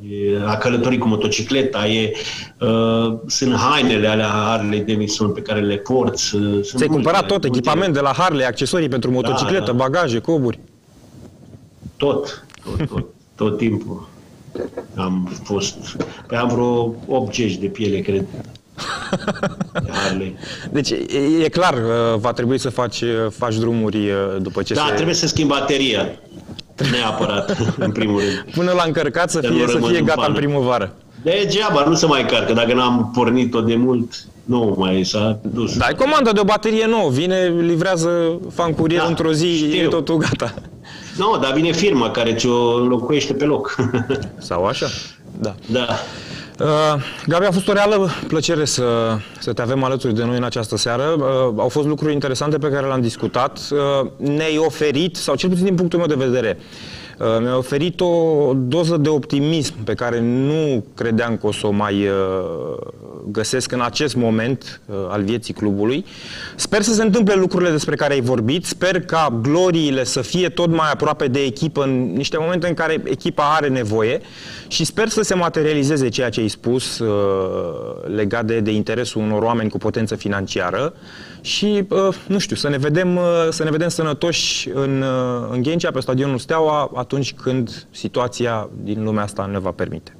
a călători cu motocicleta, e, uh, sunt hainele alea Harley Davidson pe care le porți. uh, Sunt Ți-ai multe, cumpărat tot, multe- echipament de la Harley, accesorii pentru motocicletă, da. bagaje, coburi. Tot, tot, tot, tot timpul am fost. Păi am vreo 80 de piele, cred. De Harley. Deci e, e clar, uh, va trebui să faci, uh, faci drumuri uh, după ce Da, se... trebuie să schimb bateria. Neapărat, [LAUGHS] în primul rând. Până la încărcat să Să fie, nu să rămân fie în gata în pană. primăvară. Degeaba, nu se mai carcă. Dacă n-am pornit-o de mult, nu mai s-a dus. Da, ai comandă de o baterie nouă, vine, livrează fan curier Da, într-o zi, știu. e totul gata. Nu, dar vine firma care ți-o înlocuiește pe loc. Sau așa? Da. da. Uh, Gabi, a fost o reală plăcere să, să te avem alături de noi în această seară. Uh, au fost lucruri interesante pe care le-am discutat. Uh, ne-ai oferit, sau cel puțin din punctul meu de vedere, uh, mi-ai oferit o doză de optimism pe care nu credeam că o să o mai uh, găsesc în acest moment uh, al vieții clubului. Sper să se întâmple lucrurile despre care ai vorbit, sper ca gloriile să fie tot mai aproape de echipă în niște momente în care echipa are nevoie și sper să se materializeze ceea ce ai spus uh, legat de, de interesul unor oameni cu potență financiară și, uh, nu știu, să ne vedem, uh, să ne vedem sănătoși în, uh, în Ghencea, pe stadionul Steaua, atunci când situația din lumea asta ne va permite.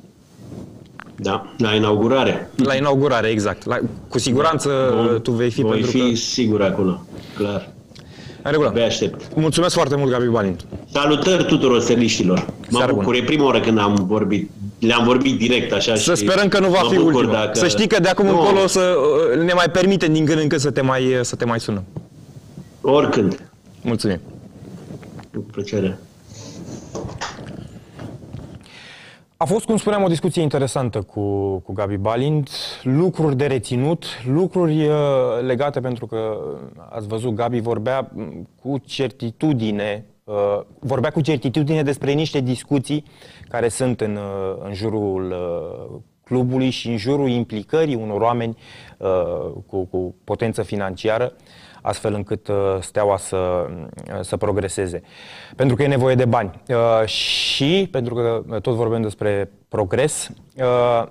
Da, la inaugurare. La inaugurare, exact. La, cu siguranță Bun. tu vei fi Voi pentru fi că... sigur acolo, clar. În regulă. Abia aștept. Mulțumesc foarte mult, Gabi Balint. Salutări tuturor steliștilor. Mă Seară bucur, bună. e prima oară când am vorbit. Le-am vorbit direct așa Să și sperăm că nu va mă fi bucur ultima. Dacă... Să știi că de acum nu, încolo o să uh, ne mai permitem din când în când să te mai, să te mai sunăm. Oricând. Mulțumim. Cu plăcere. A fost, cum spuneam, o discuție interesantă cu, cu Gabi Balint, lucruri de reținut, lucruri uh, legate pentru că uh, ați văzut, Gabi vorbea mm, cu certitudine, uh, vorbea cu certitudine despre niște discuții care sunt în, uh, în jurul uh, clubului și în jurul implicării unor oameni uh, cu, cu potență financiară astfel încât uh, steaua să, uh, să progreseze. Pentru că e nevoie de bani. Uh, și, pentru că uh, tot vorbim despre progres, uh,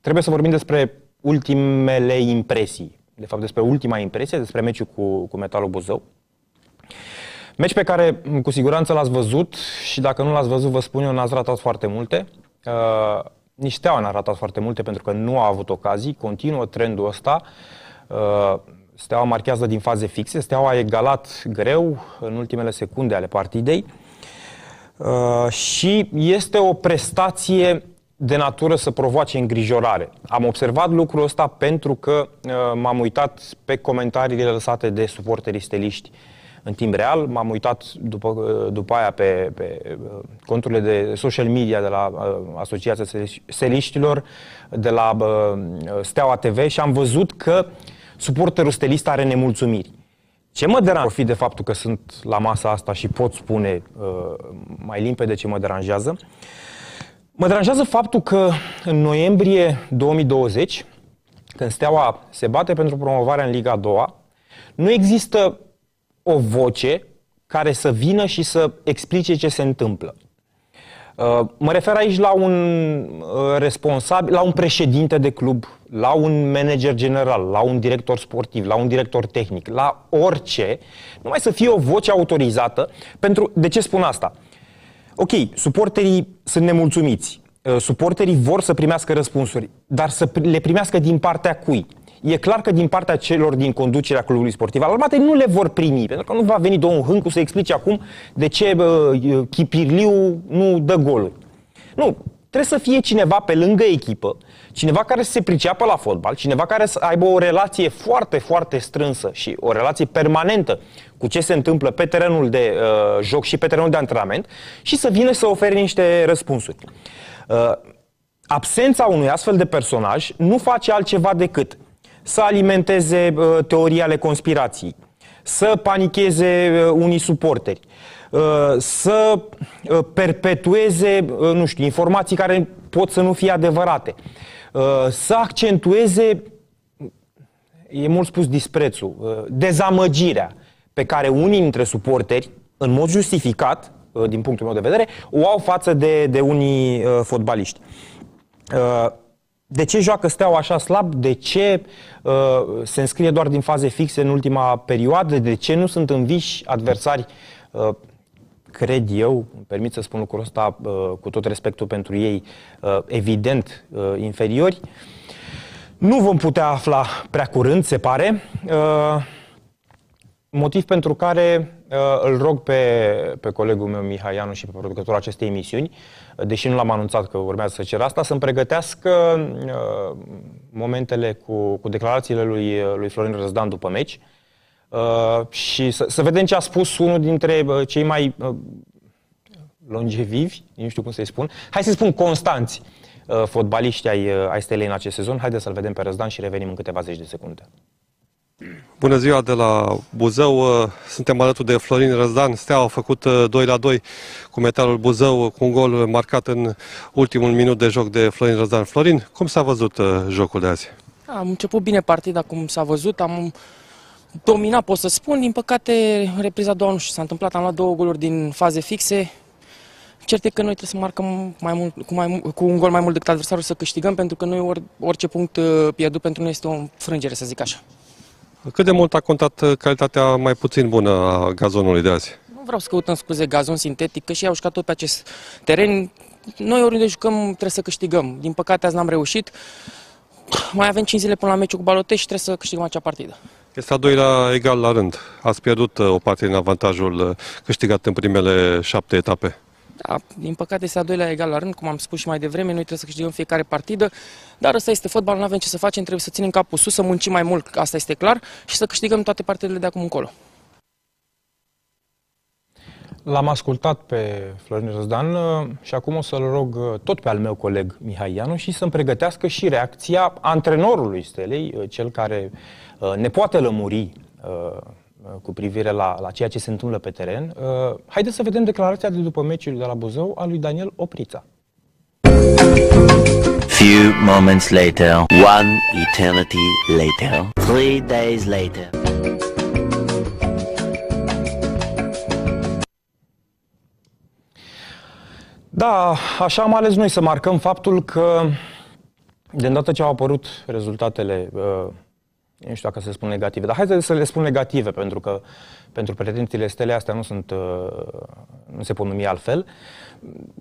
trebuie să vorbim despre ultimele impresii. De fapt, despre ultima impresie, despre meciul cu, cu Metalul Buzău. Meci pe care m, cu siguranță l-ați văzut și dacă nu l-ați văzut, vă spun eu, n-ați ratat foarte multe. Uh, nici Steaua n-a ratat foarte multe pentru că nu a avut ocazii, continuă trendul ăsta. Uh, Steaua marchează din faze fixe, Steaua a egalat greu în ultimele secunde ale partidei uh, și este o prestație de natură să provoace îngrijorare. Am observat lucrul ăsta pentru că uh, m-am uitat pe comentariile lăsate de suporterii steliști în timp real, m-am uitat după, uh, după aia pe, pe uh, conturile de social media de la uh, Asociația Steliș- Steliștilor, de la uh, Steaua TV și am văzut că suporterul stelist are nemulțumiri. Ce mă deranjează fi de faptul că sunt la masa asta și pot spune uh, mai limpede ce mă deranjează? Mă deranjează faptul că în noiembrie 2020, când Steaua se bate pentru promovarea în Liga a doua, nu există o voce care să vină și să explice ce se întâmplă. Uh, mă refer aici la un uh, responsabil, la un președinte de club, la un manager general, la un director sportiv, la un director tehnic, la orice, numai să fie o voce autorizată pentru... De ce spun asta? Ok, suporterii sunt nemulțumiți, uh, suporterii vor să primească răspunsuri, dar să le primească din partea cui? E clar că din partea celor din conducerea clubului sportiv al armatei nu le vor primi, pentru că nu va veni domnul Hâncu să explice acum de ce uh, Chipirliu nu dă goluri. Nu, trebuie să fie cineva pe lângă echipă, cineva care să se priceapă la fotbal, cineva care să aibă o relație foarte, foarte strânsă și o relație permanentă cu ce se întâmplă pe terenul de uh, joc și pe terenul de antrenament și să vină să ofere niște răspunsuri. Uh, absența unui astfel de personaj nu face altceva decât să alimenteze uh, teorii ale conspirației, să panicheze uh, unii suporteri, uh, să uh, perpetueze, uh, nu știu, informații care pot să nu fie adevărate, uh, să accentueze, e mult spus disprețul, uh, dezamăgirea pe care unii dintre suporteri, în mod justificat, uh, din punctul meu de vedere, o au față de, de unii uh, fotbaliști. Uh, de ce joacă Steaua așa slab? De ce uh, se înscrie doar din faze fixe în ultima perioadă? De ce nu sunt înviși adversari, uh, cred eu, îmi permit să spun lucrul ăsta uh, cu tot respectul pentru ei, uh, evident uh, inferiori? Nu vom putea afla prea curând, se pare. Uh, motiv pentru care uh, îl rog pe, pe colegul meu Mihai și pe producătorul acestei emisiuni, uh, deși nu l-am anunțat că urmează să cer asta, să-mi pregătească uh, momentele cu, cu declarațiile lui, lui Florin Răzdan după meci uh, și să, să vedem ce a spus unul dintre uh, cei mai uh, longevivi, nu știu cum să-i spun, hai să spun constanți, uh, fotbaliști ai, uh, ai Stelei în acest sezon. Haideți să-l vedem pe Răzdan și revenim în câteva zeci de secunde. Bună ziua de la Buzău, suntem alături de Florin Răzdan. Steaua a făcut 2 la 2 cu metalul Buzău, cu un gol marcat în ultimul minut de joc de Florin Răzdan. Florin, cum s-a văzut uh, jocul de azi? Am început bine partida, cum s-a văzut, am dominat, pot să spun. Din păcate, repriza a doua nu știu, s-a întâmplat, am luat două goluri din faze fixe. Cert e că noi trebuie să marcăm mai mult, cu, mai, mult- cu un gol mai mult decât adversarul să câștigăm, pentru că noi or, orice punct uh, pierdut pentru noi este o frângere, să zic așa. Cât de mult a contat uh, calitatea mai puțin bună a gazonului de azi? Nu vreau să căutăm scuze gazon sintetic, că și ei au jucat tot pe acest teren. Noi oriunde jucăm trebuie să câștigăm. Din păcate azi n-am reușit. Mai avem 5 zile până la meciul cu Balotești și trebuie să câștigăm acea partidă. Este a doilea egal la rând. Ați pierdut uh, o parte din avantajul uh, câștigat în primele șapte etape. Da, din păcate este a doilea egal la rând, cum am spus și mai devreme, noi trebuie să câștigăm fiecare partidă, dar ăsta este fotbal, nu avem ce să facem, trebuie să ținem capul sus, să muncim mai mult, asta este clar, și să câștigăm toate partidele de acum încolo. L-am ascultat pe Florin Răzdan uh, și acum o să-l rog uh, tot pe al meu coleg Mihai Ianu și să-mi pregătească și reacția antrenorului Stelei, uh, cel care uh, ne poate lămuri uh, uh, cu privire la, la ceea ce se întâmplă pe teren. Uh, Haideți să vedem declarația de după meciul de la Buzău a lui Daniel Oprița. Few moments later, one eternity later, three days later. Da, așa am ales noi să marcăm faptul că de îndată ce au apărut rezultatele, uh, nu știu dacă se spun negative, dar hai să le spun negative, pentru că pentru pretențiile stele astea nu sunt, uh, nu se pot numi altfel.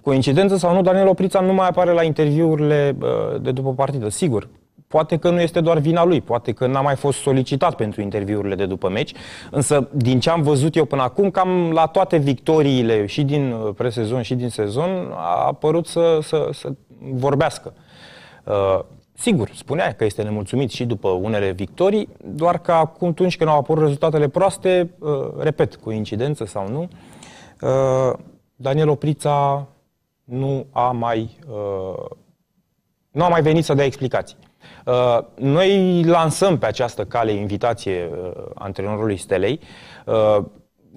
Coincidență sau nu, Daniel Oprița nu mai apare la interviurile uh, de după partidă, sigur. Poate că nu este doar vina lui, poate că n-a mai fost solicitat pentru interviurile de după meci, însă din ce am văzut eu până acum, cam la toate victoriile și din uh, presezon și din sezon a apărut să, să, să vorbească. Uh, sigur, spunea că este nemulțumit și după unele victorii, doar că acum, atunci când au apărut rezultatele proaste, uh, repet, cu incidență sau nu, uh, Daniel Oprița nu a mai, uh, nu a mai venit să dea explicații. Uh, Noi lansăm pe această cale invitație uh, antrenorului Stelei.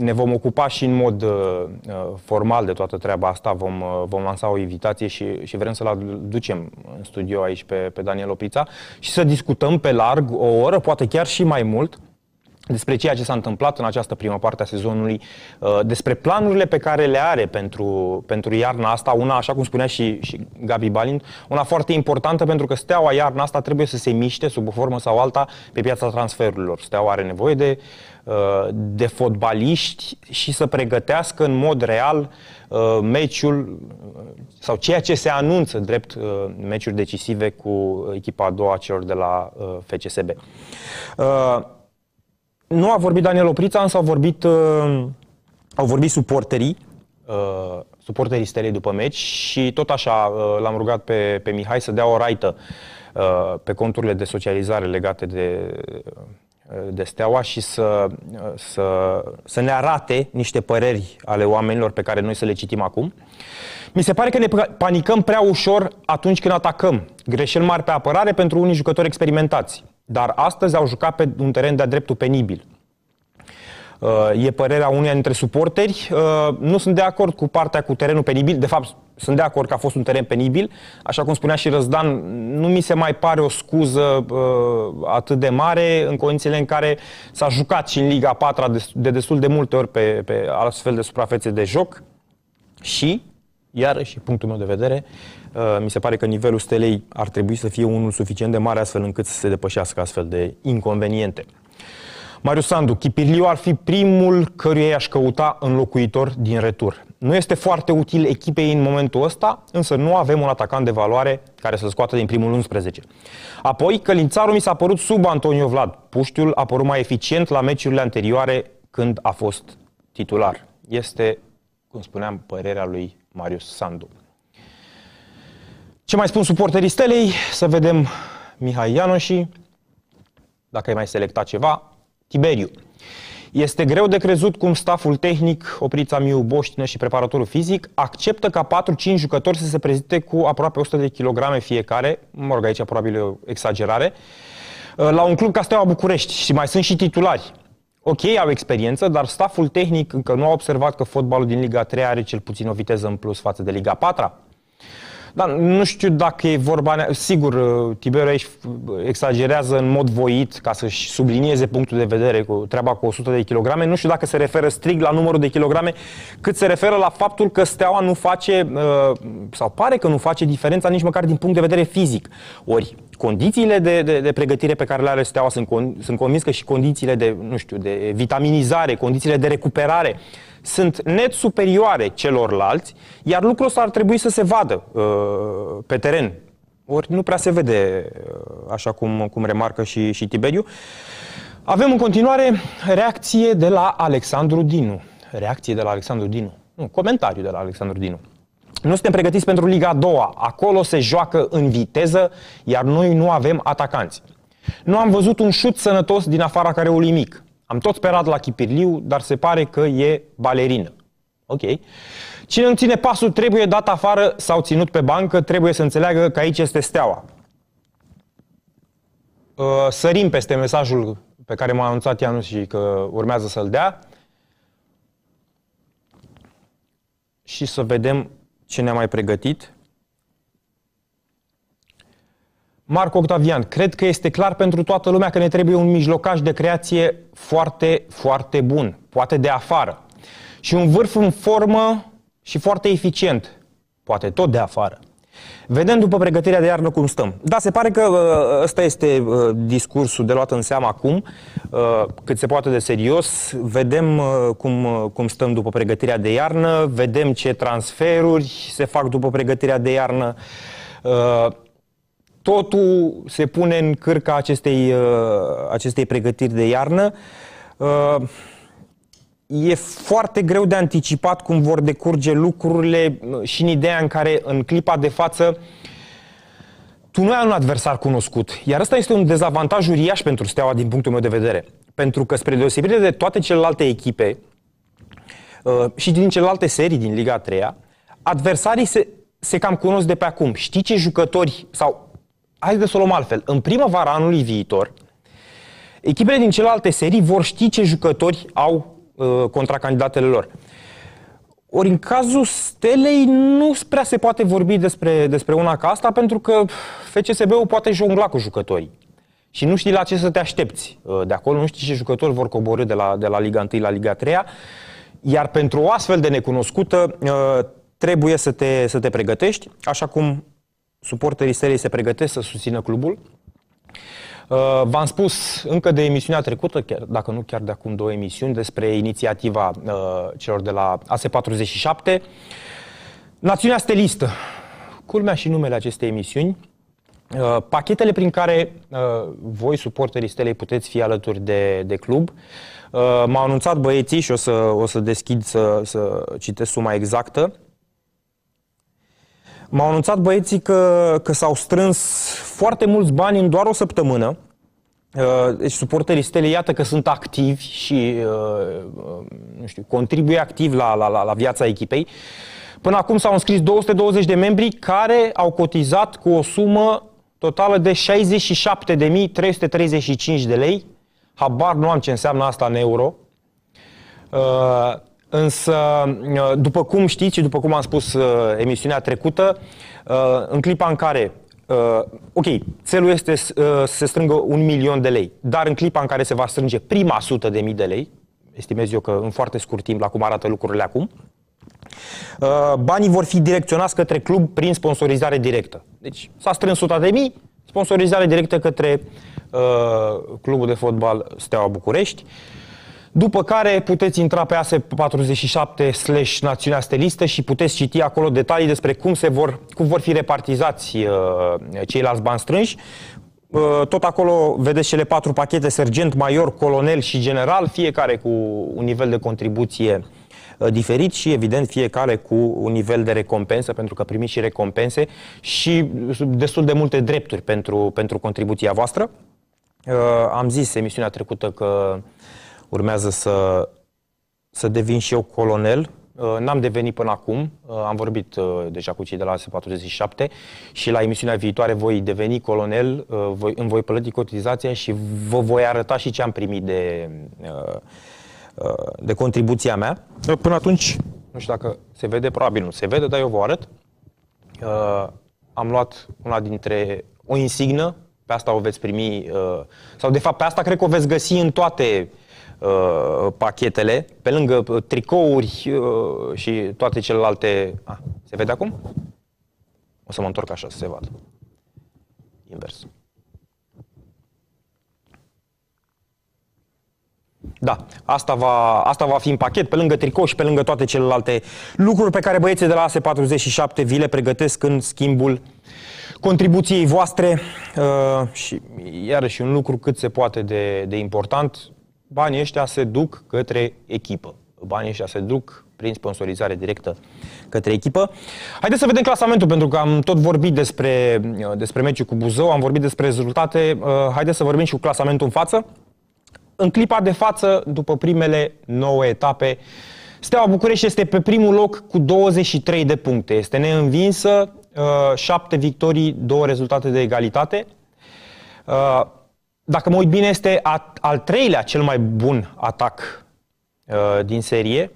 Uh, ne vom ocupa și în mod uh, uh, formal de toată treaba asta, vom, uh, vom lansa o invitație și, și vrem să-l aducem în studio aici pe, pe Daniel Oprița și să discutăm pe larg o oră, poate chiar și mai mult, despre ceea ce s-a întâmplat în această primă parte a sezonului, uh, despre planurile pe care le are pentru, pentru iarna asta, una, așa cum spunea și, și Gabi Balin, una foarte importantă pentru că Steaua iarna asta trebuie să se miște sub o formă sau alta pe piața transferurilor. Steaua are nevoie de, uh, de fotbaliști și să pregătească în mod real uh, meciul sau ceea ce se anunță drept meciuri decisive cu echipa a doua celor de la FCSB. Nu a vorbit Daniel Oprița, însă au vorbit, uh, au vorbit suporterii, uh, suporterii stelei după meci și tot așa uh, l-am rugat pe, pe Mihai să dea o raită uh, pe conturile de socializare legate de, uh, de steaua și să, uh, să, să ne arate niște păreri ale oamenilor pe care noi să le citim acum. Mi se pare că ne panicăm prea ușor atunci când atacăm. Greșeli mari pe apărare pentru unii jucători experimentați dar astăzi au jucat pe un teren de-a dreptul penibil. Uh, e părerea uneia dintre suporteri. Uh, nu sunt de acord cu partea cu terenul penibil. De fapt, sunt de acord că a fost un teren penibil. Așa cum spunea și Răzdan, nu mi se mai pare o scuză uh, atât de mare în condițiile în care s-a jucat și în Liga 4 de destul de multe ori pe, pe astfel de suprafețe de joc. Și, iarăși, punctul meu de vedere, Uh, mi se pare că nivelul stelei ar trebui să fie unul suficient de mare astfel încât să se depășească astfel de inconveniente. Marius Sandu, Chipirliu ar fi primul căruia i-aș căuta înlocuitor din retur. Nu este foarte util echipei în momentul ăsta, însă nu avem un atacant de valoare care să-l scoată din primul 11. Apoi, Călințaru mi s-a părut sub Antonio Vlad. Puștiul a părut mai eficient la meciurile anterioare când a fost titular. Este, cum spuneam, părerea lui Marius Sandu. Ce mai spun suporterii Stelei? Să vedem Mihai Ianoși, dacă ai mai selectat ceva. Tiberiu. Este greu de crezut cum staful tehnic, Oprița Miu Boștină și preparatorul fizic acceptă ca 4-5 jucători să se prezinte cu aproape 100 de kilograme fiecare, mă rog, aici probabil o exagerare, la un club ca Steaua București și mai sunt și titulari. Ok, au experiență, dar staful tehnic încă nu a observat că fotbalul din Liga 3 are cel puțin o viteză în plus față de Liga 4 dar nu știu dacă e vorba... Sigur, uh, Tiberiu aici uh, exagerează în mod voit ca să-și sublinieze punctul de vedere cu treaba cu 100 de kilograme. Nu știu dacă se referă strict la numărul de kilograme, cât se referă la faptul că Steaua nu face, uh, sau pare că nu face diferența nici măcar din punct de vedere fizic. Ori condițiile de, de, de pregătire pe care le are Steaua sunt, sunt convins că și condițiile de, nu știu, de vitaminizare, condițiile de recuperare sunt net superioare celorlalți, iar lucrul ăsta ar trebui să se vadă uh, pe teren. Ori nu prea se vede, uh, așa cum, cum remarcă și, și Tiberiu. Avem în continuare reacție de la Alexandru Dinu. Reacție de la Alexandru Dinu. Nu, comentariu de la Alexandru Dinu. Nu suntem pregătiți pentru Liga a doua. Acolo se joacă în viteză, iar noi nu avem atacanți. Nu am văzut un șut sănătos din afara careului mic. Am tot sperat la Chipirliu, dar se pare că e balerină. Ok. Cine îmi ține pasul trebuie dat afară sau ținut pe bancă, trebuie să înțeleagă că aici este steaua. Uh, sărim peste mesajul pe care m-a anunțat Ianu și că urmează să-l dea și să vedem ce ne-a mai pregătit. Marco Octavian, cred că este clar pentru toată lumea că ne trebuie un mijlocaș de creație foarte, foarte bun, poate de afară. Și un vârf în formă și foarte eficient, poate tot de afară. Vedem după pregătirea de iarnă cum stăm. Da, se pare că uh, ăsta este uh, discursul de luat în seamă acum, uh, cât se poate de serios. Vedem cum, cum stăm după pregătirea de iarnă, vedem ce transferuri se fac după pregătirea de iarnă totul se pune în cârca acestei, uh, acestei pregătiri de iarnă. Uh, e foarte greu de anticipat cum vor decurge lucrurile uh, și în ideea în care în clipa de față tu nu ai un adversar cunoscut. Iar ăsta este un dezavantaj uriaș pentru Steaua din punctul meu de vedere. Pentru că spre deosebire de toate celelalte echipe și din celelalte serii din Liga 3 adversarii se, se cam cunosc de pe acum. Știi ce jucători sau hai să o luăm altfel. În primăvara anului viitor, echipele din celelalte serii vor ști ce jucători au uh, contra candidatele lor. Ori în cazul Stelei nu prea se poate vorbi despre, despre una ca asta pentru că FCSB-ul poate jongla cu jucătorii. Și nu știi la ce să te aștepți uh, de acolo, nu știi ce jucători vor coborâ de la, de la Liga 1 la Liga 3 iar pentru o astfel de necunoscută uh, trebuie să te, să te pregătești, așa cum suporterii Stelei se pregătesc să susțină clubul. Uh, v-am spus încă de emisiunea trecută, chiar, dacă nu chiar de acum două emisiuni, despre inițiativa uh, celor de la AS47. Națiunea Stelistă. Culmea și numele acestei emisiuni. Uh, pachetele prin care uh, voi, suporterii Stelei, puteți fi alături de, de club. Uh, m-au anunțat băieții și o să, o să deschid să, să citesc suma exactă. M-au anunțat băieții că, că s-au strâns foarte mulți bani în doar o săptămână. Uh, deci suporterii stele, iată că sunt activi și uh, uh, nu știu, contribuie activ la, la, la, la viața echipei. Până acum s-au înscris 220 de membri care au cotizat cu o sumă totală de 67.335 de lei. Habar nu am ce înseamnă asta în euro. Însă, uh, după cum știți și după cum am spus uh, emisiunea trecută, uh, în clipa în care ok, țelul este să se strângă un milion de lei, dar în clipa în care se va strânge prima sută de mii de lei, estimez eu că în foarte scurt timp, la cum arată lucrurile acum, banii vor fi direcționați către club prin sponsorizare directă. Deci s-a strâns 100 de mii, sponsorizare directă către uh, clubul de fotbal Steaua București. Uh, după care puteți intra pe ASE47 slash Națiunea Stelistă și puteți citi acolo detalii despre cum, se vor, cum vor fi repartizați uh, ceilalți bani strânși. Uh, tot acolo vedeți cele patru pachete, sergent, major, colonel și general, fiecare cu un nivel de contribuție uh, diferit și, evident, fiecare cu un nivel de recompensă, pentru că primiți și recompense și destul de multe drepturi pentru, pentru contribuția voastră. Uh, am zis emisiunea trecută că uh, urmează să, să devin și eu colonel. Uh, n-am devenit până acum, uh, am vorbit uh, deja cu cei de la AS47 și la emisiunea viitoare voi deveni colonel, voi, îmi voi plăti cotizația și vă voi arăta și ce am primit de, de contribuția mea. Până atunci, nu știu dacă se vede, probabil nu se vede, dar eu vă arăt. Am luat una dintre o insignă, pe asta o veți primi, sau de fapt pe asta cred că o veți găsi în toate uh, pachetele, pe lângă uh, tricouri uh, și toate celelalte... Ah, se vede acum? O să mă întorc așa să se vadă. Invers. Da, asta va, asta va fi în pachet, pe lângă tricou și pe lângă toate celelalte lucruri pe care băieții de la AS47 vi le pregătesc în schimbul contribuției voastre uh, și iarăși un lucru cât se poate de, de important, banii ăștia se duc către echipă. Banii ăștia se duc prin sponsorizare directă către echipă. Haideți să vedem clasamentul, pentru că am tot vorbit despre, despre meciul cu Buzău, am vorbit despre rezultate. Uh, haideți să vorbim și cu clasamentul în față. În clipa de față, după primele 9 etape, Steaua București este pe primul loc cu 23 de puncte. Este neînvinsă, 7 uh, victorii, 2 rezultate de egalitate. Uh, dacă mă uit bine, este a, al treilea cel mai bun atac uh, din serie,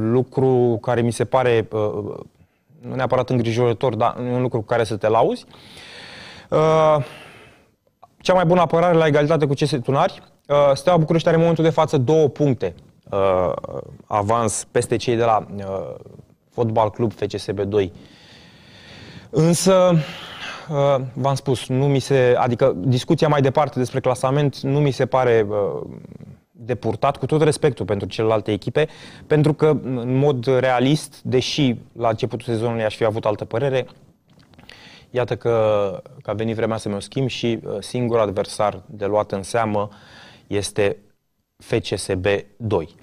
lucru care mi se pare uh, nu neapărat îngrijorător, dar e un lucru cu care să te lauzi. Uh, cea mai bună apărare la egalitate cu CS Tunari. Uh, Steaua București are în momentul de față două puncte uh, avans peste cei de la uh, Fotbal Club FCSB 2. Însă Uh, v-am spus, nu mi se, adică discuția mai departe despre clasament nu mi se pare uh, depurtat, cu tot respectul pentru celelalte echipe, pentru că, în mod realist, deși la începutul sezonului aș fi avut altă părere, iată că, că a venit vremea să mi-o schimb și uh, singurul adversar de luat în seamă este FCSB 2.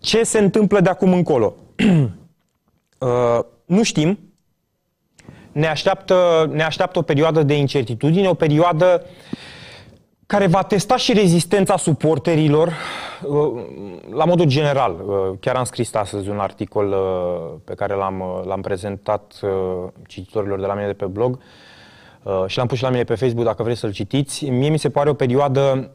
Ce se întâmplă de acum încolo? [CLEARS THROAT] Nu știm, ne așteaptă, ne așteaptă o perioadă de incertitudine, o perioadă care va testa și rezistența suporterilor uh, la modul general. Uh, chiar am scris astăzi un articol uh, pe care l-am, l-am prezentat cititorilor de la mine de pe blog și l-am pus și la mine pe Facebook dacă vreți să-l citiți. Mie mi se pare o perioadă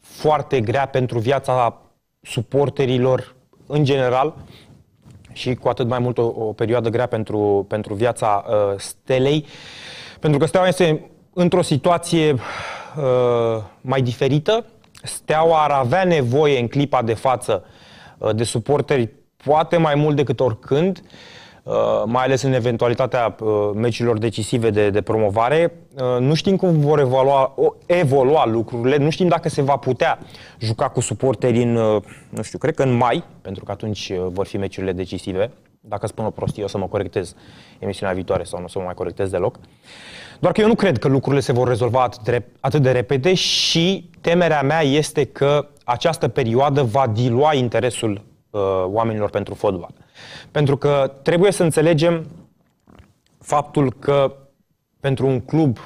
foarte grea pentru viața suporterilor în general și cu atât mai mult o, o perioadă grea pentru, pentru viața uh, Stelei, pentru că Steaua este într-o situație uh, mai diferită. Steaua ar avea nevoie în clipa de față uh, de suporteri poate mai mult decât oricând, uh, mai ales în eventualitatea uh, meciurilor decisive de, de promovare. Uh, nu știm cum vor evolua, evolua lucrurile, nu știm dacă se va putea juca cu suporteri în, nu știu, cred că în mai, pentru că atunci vor fi meciurile decisive. Dacă spun o prostie, o să mă corectez emisiunea viitoare sau nu o să mă mai corectez deloc. Doar că eu nu cred că lucrurile se vor rezolva atât de, atât de repede și temerea mea este că această perioadă va dilua interesul uh, oamenilor pentru fotbal. Pentru că trebuie să înțelegem faptul că pentru un club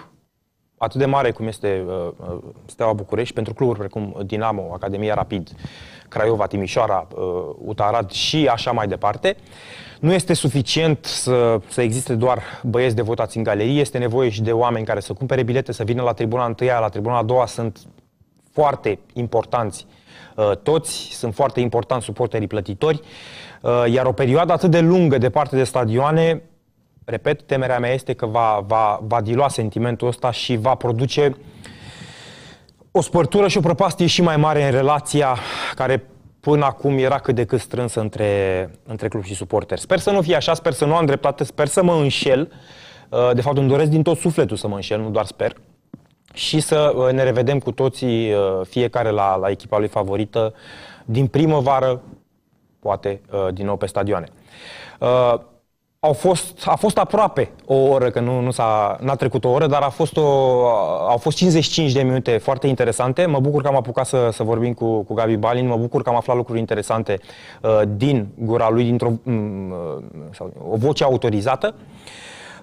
atât de mare cum este uh, uh Steaua București, pentru cluburi precum Dinamo, Academia Rapid, Craiova, Timișoara, uh, Utarad și așa mai departe, nu este suficient să, să existe doar băieți devotați în galerie, este nevoie și de oameni care să cumpere bilete, să vină la tribuna întâia, la tribuna a doua, sunt foarte importanți Uh, toți, sunt foarte importanti suporterii plătitori, uh, iar o perioadă atât de lungă de parte de stadioane, repet, temerea mea este că va, va, va dilua sentimentul ăsta și va produce o spărtură și o prăpastie și mai mare în relația care până acum era cât de cât strânsă între, între club și suporteri. Sper să nu fie așa, sper să nu am dreptate, sper să mă înșel. Uh, de fapt, îmi doresc din tot sufletul să mă înșel, nu doar sper și să uh, ne revedem cu toții, uh, fiecare la, la echipa lui favorită, din primăvară, poate uh, din nou pe stadioane. Au fost, a fost aproape o oră, că nu, nu s-a, n-a trecut o oră, dar a fost o, au fost 55 de minute foarte interesante. Mă bucur că am apucat să, să vorbim cu, cu Gabi Balin, mă bucur că am aflat lucruri interesante uh, din gura lui, dintr-o um, sau, o voce autorizată.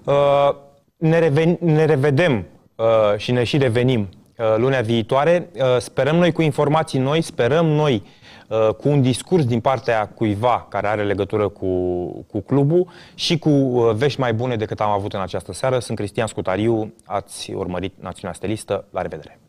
Uh, ne, reven, ne revedem Uh, și ne și revenim uh, lunea viitoare. Uh, sperăm noi cu informații noi, sperăm noi cu un discurs din partea cuiva care are legătură cu, cu clubul și cu vești mai bune decât am avut în această seară. Sunt Cristian Scutariu, ați urmărit Națiunea Stelistă. La revedere!